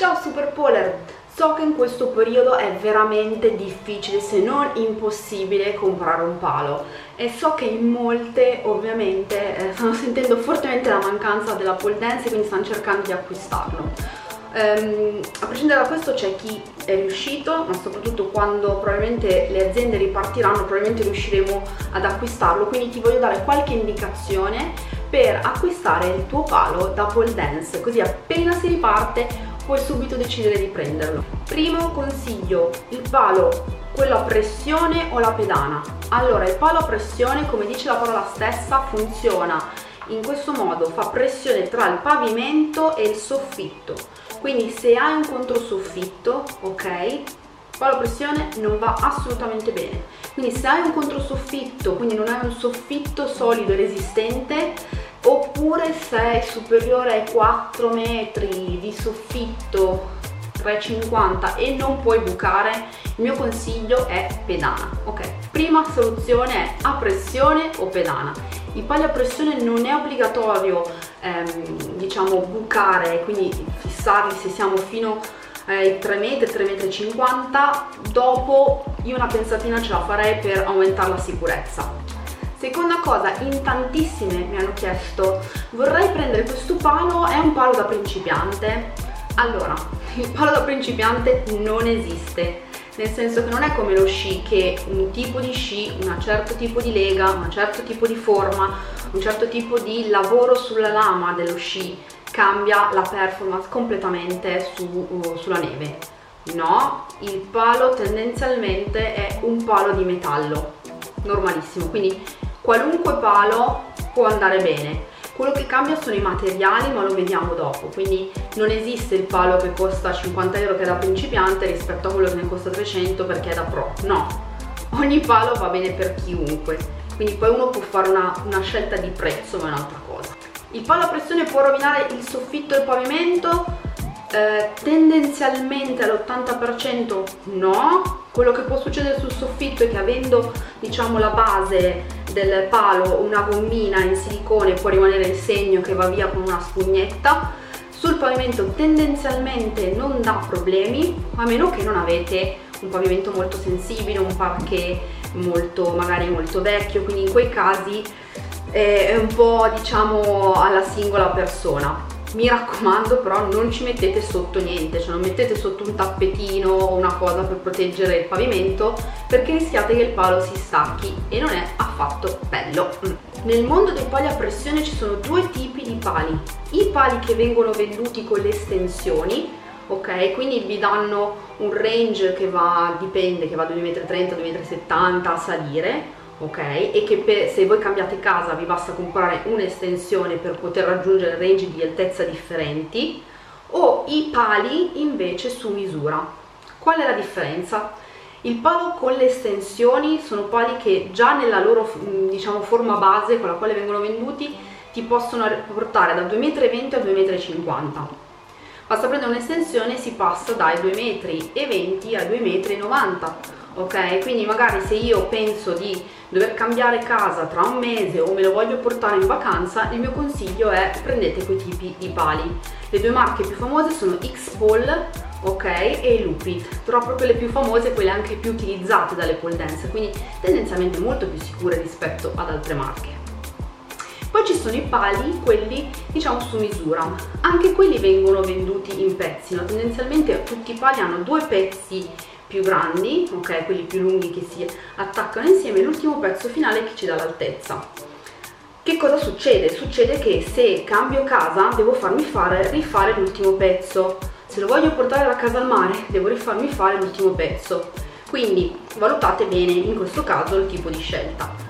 Ciao Super Polar! So che in questo periodo è veramente difficile, se non impossibile, comprare un palo e so che in molte ovviamente eh, stanno sentendo fortemente la mancanza della pole dance e quindi stanno cercando di acquistarlo. Um, a prescindere da questo c'è chi è riuscito, ma soprattutto quando probabilmente le aziende ripartiranno probabilmente riusciremo ad acquistarlo, quindi ti voglio dare qualche indicazione per acquistare il tuo palo da pole dance, così appena si riparte puoi subito decidere di prenderlo. Primo consiglio, il palo, quello a pressione o la pedana. Allora, il palo a pressione, come dice la parola stessa, funziona in questo modo, fa pressione tra il pavimento e il soffitto. Quindi se hai un controsoffitto, ok, palo a pressione non va assolutamente bene. Quindi se hai un controsoffitto, quindi non hai un soffitto solido e resistente, oppure sei superiore ai 4 metri di soffitto 3,50 e non puoi bucare il mio consiglio è pedana ok? Prima soluzione è a pressione o pedana? I pali a pressione non è obbligatorio ehm, diciamo bucare quindi fissarli se siamo fino ai 3 metri 3 metri 50 dopo io una pensatina ce la farei per aumentare la sicurezza Seconda cosa, in tantissime mi hanno chiesto vorrei prendere questo palo, è un palo da principiante? Allora, il palo da principiante non esiste, nel senso che non è come lo sci che un tipo di sci, un certo tipo di lega, un certo tipo di forma, un certo tipo di lavoro sulla lama dello sci cambia la performance completamente su, uh, sulla neve. No, il palo tendenzialmente è un palo di metallo, normalissimo, quindi qualunque palo può andare bene. Quello che cambia sono i materiali ma lo vediamo dopo. Quindi non esiste il palo che costa 50 euro che è da principiante rispetto a quello che ne costa 300 perché è da pro. No. Ogni palo va bene per chiunque. Quindi poi uno può fare una, una scelta di prezzo ma è un'altra cosa. Il palo a pressione può rovinare il soffitto e il pavimento? Eh, tendenzialmente all'80% no. Quello che può succedere sul soffitto è che avendo diciamo la base del palo una gommina in silicone può rimanere il segno che va via con una spugnetta. Sul pavimento tendenzialmente non dà problemi a meno che non avete un pavimento molto sensibile un parquet molto magari molto vecchio quindi in quei casi è un po' diciamo alla singola persona mi raccomando però non ci mettete sotto niente cioè non mettete sotto un tappetino o una cosa per proteggere il pavimento perché rischiate che il palo si stacchi e non è affatto bello. Nel mondo dei pali a pressione ci sono due tipi di pali. I pali che vengono venduti con le estensioni ok? Quindi vi danno un range che va dipende che va da 2,30 m 2,70 m a salire ok? E che per, se voi cambiate casa vi basta comprare un'estensione per poter raggiungere range di altezza differenti o i pali invece su misura. Qual è la differenza? Il palo con le estensioni sono pali che già nella loro diciamo, forma base con la quale vengono venduti ti possono portare da 2,20 m a 2,50 m. Basta prendere un'estensione e si passa dai 2,20 m a 2,90 m ok? Quindi magari se io penso di dover cambiare casa tra un mese o me lo voglio portare in vacanza il mio consiglio è prendete quei tipi di pali. Le due marche più famose sono X-Pole ok e Lupit. Però proprio le più famose quelle anche più utilizzate dalle pole dance quindi tendenzialmente molto più sicure rispetto ad altre marche. Poi ci sono i pali, quelli diciamo su misura, anche quelli vengono venduti in pezzi, no? tendenzialmente tutti i pali hanno due pezzi più grandi, ok, quelli più lunghi che si attaccano insieme l'ultimo pezzo finale che ci dà l'altezza. Che cosa succede? Succede che se cambio casa devo farmi fare, rifare l'ultimo pezzo. Se lo voglio portare da casa al mare devo rifarmi fare l'ultimo pezzo. Quindi valutate bene in questo caso il tipo di scelta.